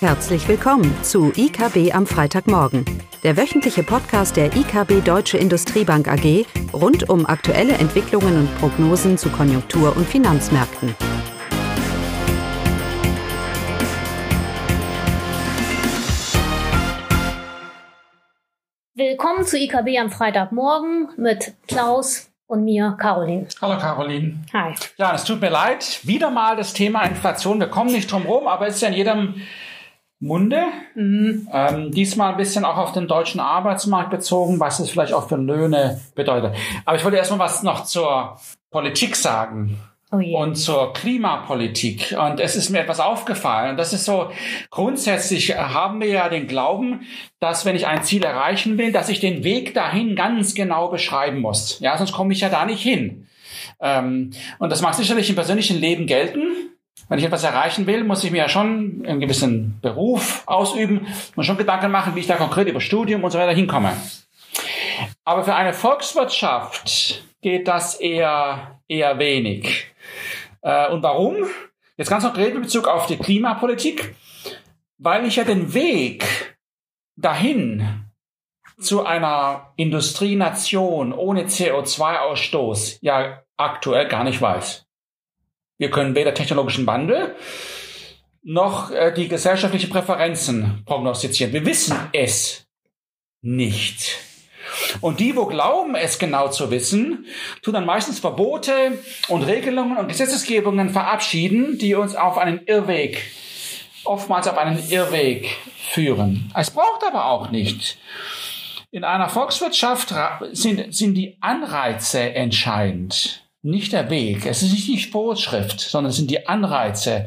Herzlich willkommen zu IKB am Freitagmorgen, der wöchentliche Podcast der IKB Deutsche Industriebank AG rund um aktuelle Entwicklungen und Prognosen zu Konjunktur- und Finanzmärkten. Willkommen zu IKB am Freitagmorgen mit Klaus und mir, Caroline. Hallo Caroline. Hi. Ja, es tut mir leid. Wieder mal das Thema Inflation. Wir kommen nicht drum rum, aber es ist ja in jedem Munde. Mhm. Ähm, diesmal ein bisschen auch auf den deutschen Arbeitsmarkt bezogen, was es vielleicht auch für Löhne bedeutet. Aber ich wollte erstmal was noch zur Politik sagen. Oh und zur Klimapolitik. Und es ist mir etwas aufgefallen. Und das ist so, grundsätzlich haben wir ja den Glauben, dass wenn ich ein Ziel erreichen will, dass ich den Weg dahin ganz genau beschreiben muss. Ja, sonst komme ich ja da nicht hin. Ähm, und das mag sicherlich im persönlichen Leben gelten. Wenn ich etwas erreichen will, muss ich mir ja schon einen gewissen Beruf ausüben, muss schon Gedanken machen, wie ich da konkret über Studium und so weiter hinkomme. Aber für eine Volkswirtschaft geht das eher, eher wenig. Äh, und warum? Jetzt ganz konkret in Bezug auf die Klimapolitik, weil ich ja den Weg dahin zu einer Industrienation ohne CO2-Ausstoß ja aktuell gar nicht weiß. Wir können weder technologischen Wandel noch äh, die gesellschaftlichen Präferenzen prognostizieren. Wir wissen es nicht. Und die, wo glauben, es genau zu wissen, tun dann meistens Verbote und Regelungen und Gesetzesgebungen verabschieden, die uns auf einen Irrweg, oftmals auf einen Irrweg führen. Es braucht aber auch nicht. In einer Volkswirtschaft sind, sind die Anreize entscheidend, nicht der Weg. Es ist nicht die Vorschrift, sondern es sind die Anreize,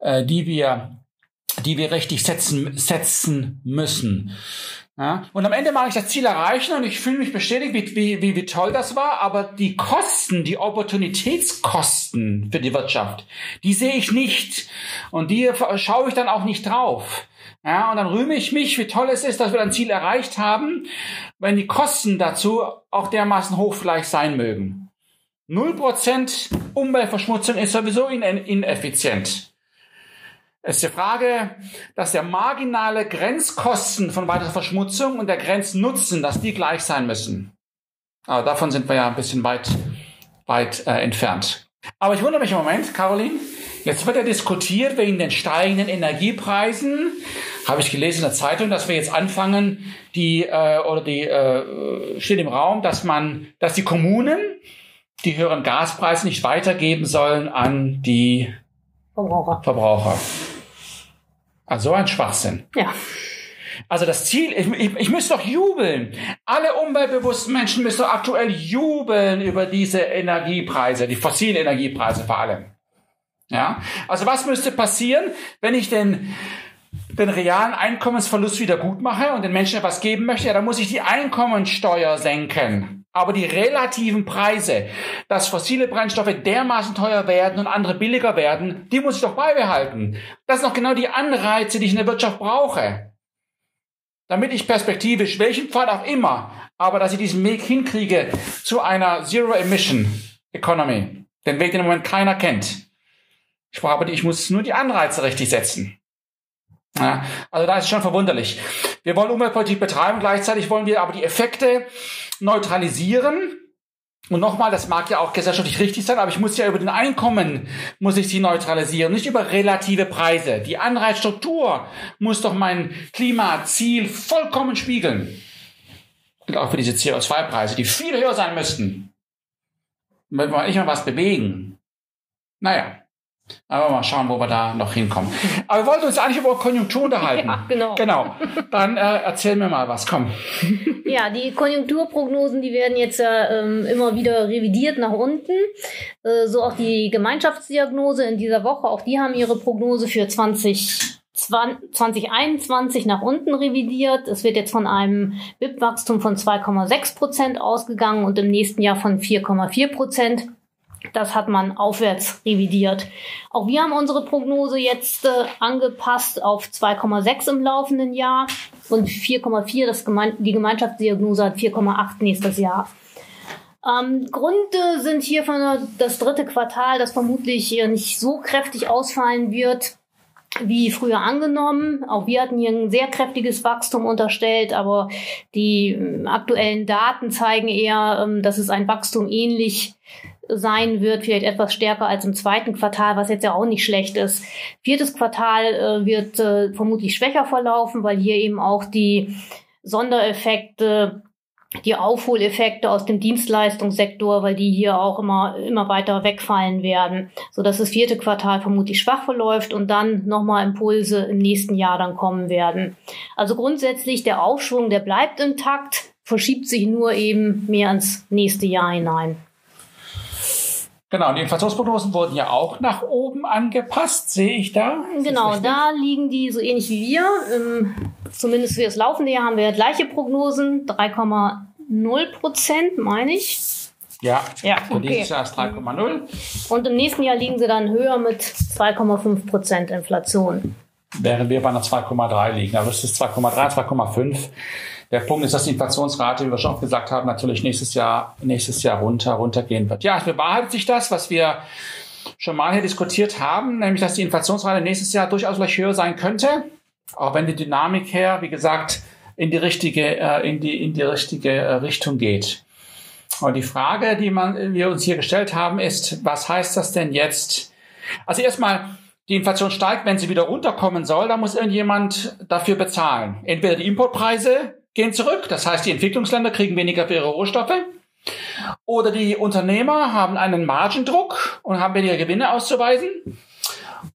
äh, die wir die wir richtig setzen, setzen müssen. Ja, und am Ende mache ich das Ziel erreichen und ich fühle mich bestätigt, wie, wie, wie, wie toll das war, aber die Kosten, die Opportunitätskosten für die Wirtschaft, die sehe ich nicht. Und die schaue ich dann auch nicht drauf. Ja, und dann rühme ich mich, wie toll es ist, dass wir ein Ziel erreicht haben, wenn die Kosten dazu auch dermaßen hoch vielleicht sein mögen. Null Prozent Umweltverschmutzung ist sowieso ineffizient. Es ist die Frage, dass der marginale Grenzkosten von weiterer Verschmutzung und der Grenznutzen, dass die gleich sein müssen. Aber davon sind wir ja ein bisschen weit, weit äh, entfernt. Aber ich wundere mich im Moment, Caroline, jetzt wird ja diskutiert wegen den steigenden Energiepreisen. Habe ich gelesen in der Zeitung, dass wir jetzt anfangen, die äh, oder die äh, steht im Raum, dass man, dass die Kommunen die höheren Gaspreise nicht weitergeben sollen an die Verbraucher. Verbraucher. Also ein Schwachsinn. Ja. Also das Ziel, ich, ich, ich müsste doch jubeln. Alle umweltbewussten Menschen müssen doch aktuell jubeln über diese Energiepreise, die fossilen Energiepreise vor allem. Ja. Also was müsste passieren, wenn ich den den realen Einkommensverlust wieder gut mache und den Menschen etwas geben möchte, ja, dann muss ich die Einkommensteuer senken. Aber die relativen Preise, dass fossile Brennstoffe dermaßen teuer werden und andere billiger werden, die muss ich doch beibehalten. Das sind doch genau die Anreize, die ich in der Wirtschaft brauche. Damit ich perspektivisch, welchen Pfad auch immer, aber dass ich diesen Weg hinkriege zu einer Zero-Emission-Economy. Den Weg, den im Moment keiner kennt. Ich brauche aber, ich muss nur die Anreize richtig setzen. Ja, also da ist es schon verwunderlich. Wir wollen Umweltpolitik betreiben, gleichzeitig wollen wir aber die Effekte neutralisieren. Und nochmal, das mag ja auch gesellschaftlich richtig sein, aber ich muss ja über den Einkommen, muss ich sie neutralisieren, nicht über relative Preise. Die Anreizstruktur muss doch mein Klimaziel vollkommen spiegeln. Und auch für diese CO2-Preise, die viel höher sein müssten. Wenn wir nicht mal was bewegen. Naja. Aber mal schauen, wo wir da noch hinkommen. Aber wir wollten uns eigentlich über Konjunktur unterhalten. Ja, genau. Genau. Dann äh, erzähl mir mal was, komm. Ja, die Konjunkturprognosen, die werden jetzt äh, immer wieder revidiert nach unten. Äh, so auch die Gemeinschaftsdiagnose in dieser Woche, auch die haben ihre Prognose für 20 2021 nach unten revidiert. Es wird jetzt von einem BIP-Wachstum von 2,6 Prozent ausgegangen und im nächsten Jahr von 4,4 Prozent. Das hat man aufwärts revidiert. Auch wir haben unsere Prognose jetzt äh, angepasst auf 2,6 im laufenden Jahr und 4,4, das Geme die Gemeinschaftsdiagnose hat 4,8 nächstes Jahr. Ähm, Gründe sind hier von das dritte Quartal, das vermutlich nicht so kräftig ausfallen wird. wie früher angenommen. Auch wir hatten hier ein sehr kräftiges Wachstum unterstellt, aber die ähm, aktuellen Daten zeigen eher, ähm, dass es ein Wachstum ähnlich sein wird, vielleicht etwas stärker als im zweiten Quartal, was jetzt ja auch nicht schlecht ist. Viertes Quartal äh, wird äh, vermutlich schwächer verlaufen, weil hier eben auch die Sondereffekte die Aufholeffekte aus dem Dienstleistungssektor, weil die hier auch immer, immer weiter wegfallen werden, so dass das vierte Quartal vermutlich schwach verläuft und dann nochmal Impulse im nächsten Jahr dann kommen werden. Also grundsätzlich der Aufschwung, der bleibt intakt, verschiebt sich nur eben mehr ins nächste Jahr hinein. Genau, die Inflationsprognosen wurden ja auch nach oben angepasst, sehe ich da. Genau, da liegen die so ähnlich wie wir. Ähm, zumindest für das laufende Jahr haben wir gleiche Prognosen, 3,0 Prozent, meine ich. Ja, ja für dieses Jahr ist 3,0. Und im nächsten Jahr liegen sie dann höher mit 2,5 Prozent Inflation. Während wir bei einer 2,3 liegen. Aber es ist 2,3, 2,5. Der Punkt ist, dass die Inflationsrate, wie wir schon gesagt haben, natürlich nächstes Jahr, nächstes Jahr runter, runtergehen wird. Ja, es bewahrheitet sich das, was wir schon mal hier diskutiert haben, nämlich, dass die Inflationsrate nächstes Jahr durchaus vielleicht höher sein könnte. Auch wenn die Dynamik her, wie gesagt, in die richtige, äh, in die, in die richtige äh, Richtung geht. Und die Frage, die man, wir uns hier gestellt haben, ist, was heißt das denn jetzt? Also erstmal, die Inflation steigt, wenn sie wieder runterkommen soll, da muss irgendjemand dafür bezahlen. Entweder die Importpreise gehen zurück. Das heißt, die Entwicklungsländer kriegen weniger für ihre Rohstoffe. Oder die Unternehmer haben einen Margendruck und haben weniger Gewinne auszuweisen.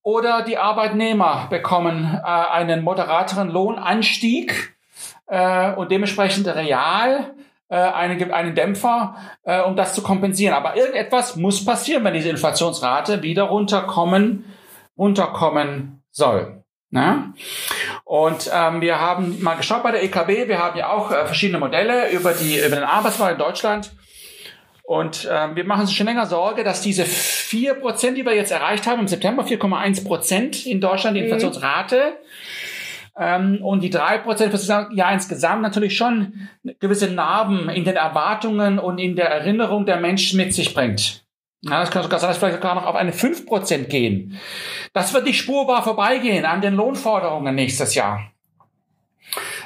Oder die Arbeitnehmer bekommen äh, einen moderateren Lohnanstieg äh, und dementsprechend real äh, einen, einen Dämpfer, äh, um das zu kompensieren. Aber irgendetwas muss passieren, wenn diese Inflationsrate wieder runterkommen, runterkommen soll. Ne? Und ähm, wir haben mal geschaut bei der EKB, wir haben ja auch äh, verschiedene Modelle über, die, über den Arbeitsmarkt in Deutschland. Und ähm, wir machen uns schon länger Sorge, dass diese vier Prozent, die wir jetzt erreicht haben im September, 4,1 Prozent in Deutschland, die mhm. Inflationsrate, ähm, und die drei Prozent für das Jahr insgesamt natürlich schon gewisse Narben in den Erwartungen und in der Erinnerung der Menschen mit sich bringt. Ja, das kann sogar sein, dass vielleicht sogar noch auf eine 5% gehen. Das wird nicht spurbar vorbeigehen an den Lohnforderungen nächstes Jahr.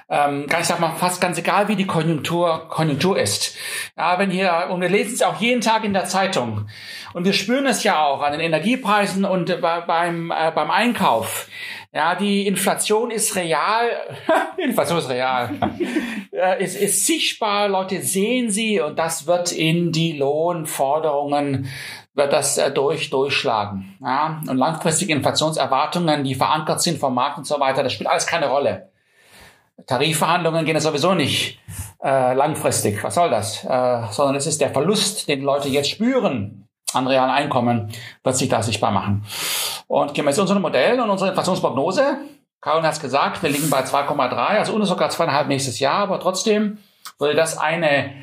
Ähm, ich sag mal, fast ganz egal, wie die Konjunktur, Konjunktur ist. Ja, wenn hier, und wir lesen es auch jeden Tag in der Zeitung. Und wir spüren es ja auch an den Energiepreisen und äh, beim, äh, beim Einkauf. Ja, die Inflation ist real. Inflation ist real. es ist sichtbar, Leute sehen sie und das wird in die Lohnforderungen wird das äh, durch, durchschlagen. Ja, und langfristige Inflationserwartungen, die verankert sind vom Markt und so weiter, das spielt alles keine Rolle. Tarifverhandlungen gehen ja sowieso nicht äh, langfristig. Was soll das? Äh, sondern es ist der Verlust, den Leute jetzt spüren an realen Einkommen, wird sich da sichtbar machen. Und gemäß unseren Modellen und unserer Inflationsprognose, Karin hat es gesagt, wir liegen bei 2,3, also unter sogar zweieinhalb nächstes Jahr, aber trotzdem würde das eine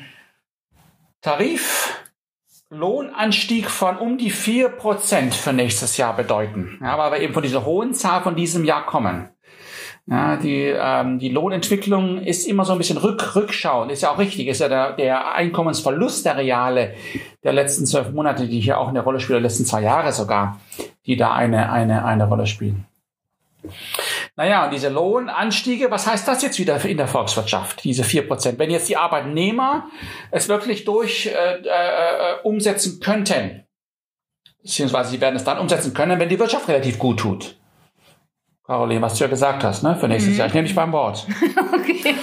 Tariflohnanstieg von um die vier Prozent für nächstes Jahr bedeuten. Ja, weil wir eben von dieser hohen Zahl von diesem Jahr kommen. Ja, die, ähm, die Lohnentwicklung ist immer so ein bisschen rück, rückschauend, ist ja auch richtig, ist ja der, der Einkommensverlust der Reale der letzten zwölf Monate, die hier auch eine Rolle spielen, der letzten zwei Jahre sogar, die da eine, eine, eine Rolle spielen. Naja, und diese Lohnanstiege, was heißt das jetzt wieder in der Volkswirtschaft, diese vier Prozent? Wenn jetzt die Arbeitnehmer es wirklich durch äh, äh, umsetzen könnten, beziehungsweise sie werden es dann umsetzen können, wenn die Wirtschaft relativ gut tut. Caroline, was du ja gesagt hast, ne? Für nächstes mhm. Jahr. Ich nehme dich beim Wort. okay.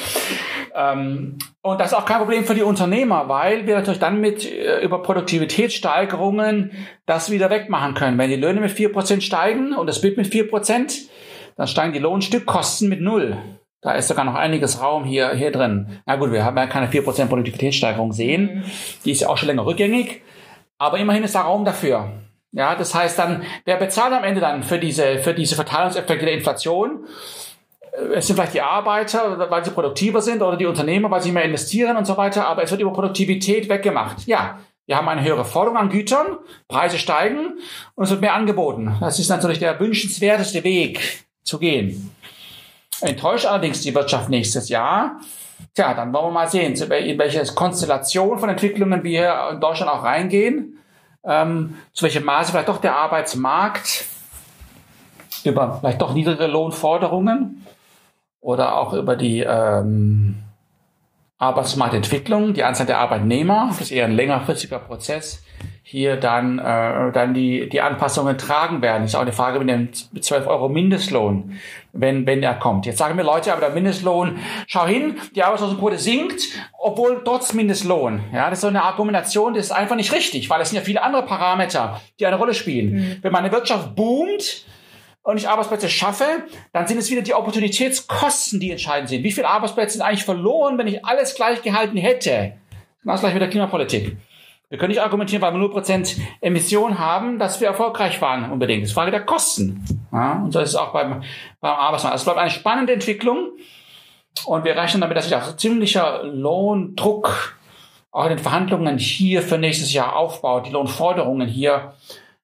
Ähm, und das ist auch kein Problem für die Unternehmer, weil wir natürlich dann mit äh, über Produktivitätssteigerungen das wieder wegmachen können. Wenn die Löhne mit vier Prozent steigen und das Bild mit vier Prozent, dann steigen die Lohnstückkosten mit null. Da ist sogar noch einiges Raum hier, hier drin. Na gut, wir haben ja keine vier Prozent Produktivitätssteigerung sehen. Die ist ja auch schon länger rückgängig. Aber immerhin ist da Raum dafür. Ja, das heißt dann, wer bezahlt am Ende dann für diese, für diese Verteilungseffekte der Inflation? Äh, es sind vielleicht die Arbeiter, weil sie produktiver sind oder die Unternehmer, weil sie mehr investieren und so weiter, aber es wird über Produktivität weggemacht. Ja, wir haben eine höhere Forderung an Gütern, Preise steigen und es wird mehr angeboten. Das ist natürlich der wünschenswerteste Weg zu gehen. Enttäuscht allerdings die Wirtschaft nächstes Jahr. Tja, dann wollen wir mal sehen, in welche Konstellation von Entwicklungen wir in Deutschland auch reingehen ähm, zu welchem Maße vielleicht doch der Arbeitsmarkt über vielleicht doch niedrige Lohnforderungen oder auch über die ähm, Arbeitsmarktentwicklung, die Anzahl der Arbeitnehmer, das ist eher ein längerfristiger Prozess, hier dann, äh, dann die, die Anpassungen tragen werden. Das ist auch eine Frage mit dem 12 Euro Mindestlohn, wenn, wenn er kommt. Jetzt sagen mir Leute, aber der Mindestlohn, schau hin, die Arbeitslosenquote sinkt, obwohl trotz Mindestlohn. Ja, das ist so eine Argumentation, das ist einfach nicht richtig, weil es sind ja viele andere Parameter, die eine Rolle spielen. Mhm. Wenn meine Wirtschaft boomt, und ich Arbeitsplätze schaffe, dann sind es wieder die Opportunitätskosten, die entscheidend sind. Wie viele Arbeitsplätze sind eigentlich verloren, wenn ich alles gleich gehalten hätte? Das gleich mit der Klimapolitik. Wir können nicht argumentieren, weil wir nur Prozent Emission haben, dass wir erfolgreich waren unbedingt. Das ist Frage der Kosten. Ja, und so ist es auch beim, beim Arbeitsmarkt. Es bleibt eine spannende Entwicklung. Und wir rechnen damit, dass sich auch ziemlicher Lohndruck auch in den Verhandlungen hier für nächstes Jahr aufbaut. Die Lohnforderungen hier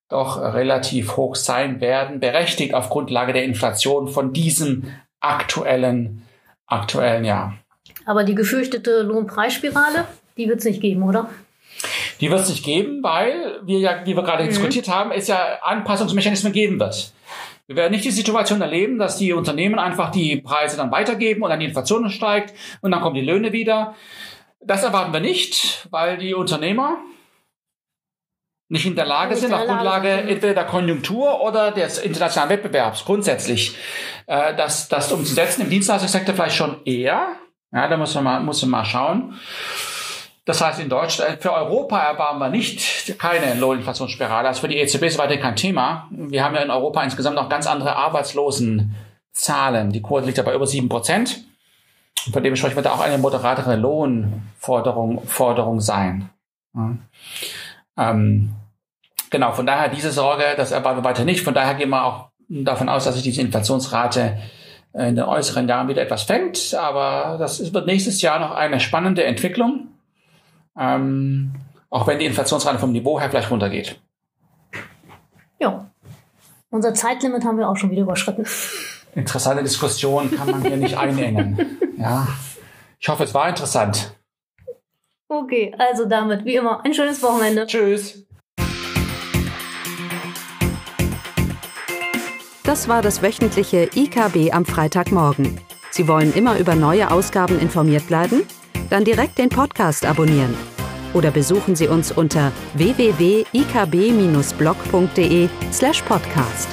doch relativ hoch sein werden, berechtigt auf Grundlage der Inflation von diesem aktuellen, aktuellen Jahr. Aber die gefürchtete Lohnpreisspirale, die wird es nicht geben, oder? Die wird es nicht geben, weil wir ja, wie wir gerade mhm. diskutiert haben, es ja Anpassungsmechanismen geben wird. Wir werden nicht die Situation erleben, dass die Unternehmen einfach die Preise dann weitergeben und dann die Inflation steigt und dann kommen die Löhne wieder. Das erwarten wir nicht, weil die Unternehmer nicht in der Lage sind, auf Grundlage entweder der Konjunktur oder des internationalen Wettbewerbs grundsätzlich äh, das, das umzusetzen. Im Dienstleistungssektor vielleicht schon eher. Ja, da muss man mal, muss man mal schauen. Das heißt, in Deutschland, für Europa erwarten wir nicht keine Lohninflationsspirale. Also für die EZB ist weiterhin kein Thema. Wir haben ja in Europa insgesamt noch ganz andere Arbeitslosenzahlen. Die Quote liegt ja bei über sieben Prozent. Von dementsprechend wird da auch eine moderatere Lohnforderung Forderung sein. Ja. Ähm, genau, von daher diese Sorge, das erwarten wir weiter nicht. Von daher gehen wir auch davon aus, dass sich diese Inflationsrate in den äußeren Jahren wieder etwas fängt. Aber das wird nächstes Jahr noch eine spannende Entwicklung. Ähm, auch wenn die Inflationsrate vom Niveau her vielleicht runtergeht. Ja. Unser Zeitlimit haben wir auch schon wieder überschritten. Interessante Diskussion kann man hier nicht einengen. Ja. Ich hoffe, es war interessant. Okay, also damit, wie immer, ein schönes Wochenende. Tschüss. Das war das wöchentliche IKB am Freitagmorgen. Sie wollen immer über neue Ausgaben informiert bleiben? Dann direkt den Podcast abonnieren. Oder besuchen Sie uns unter www.ikb-blog.de slash podcast.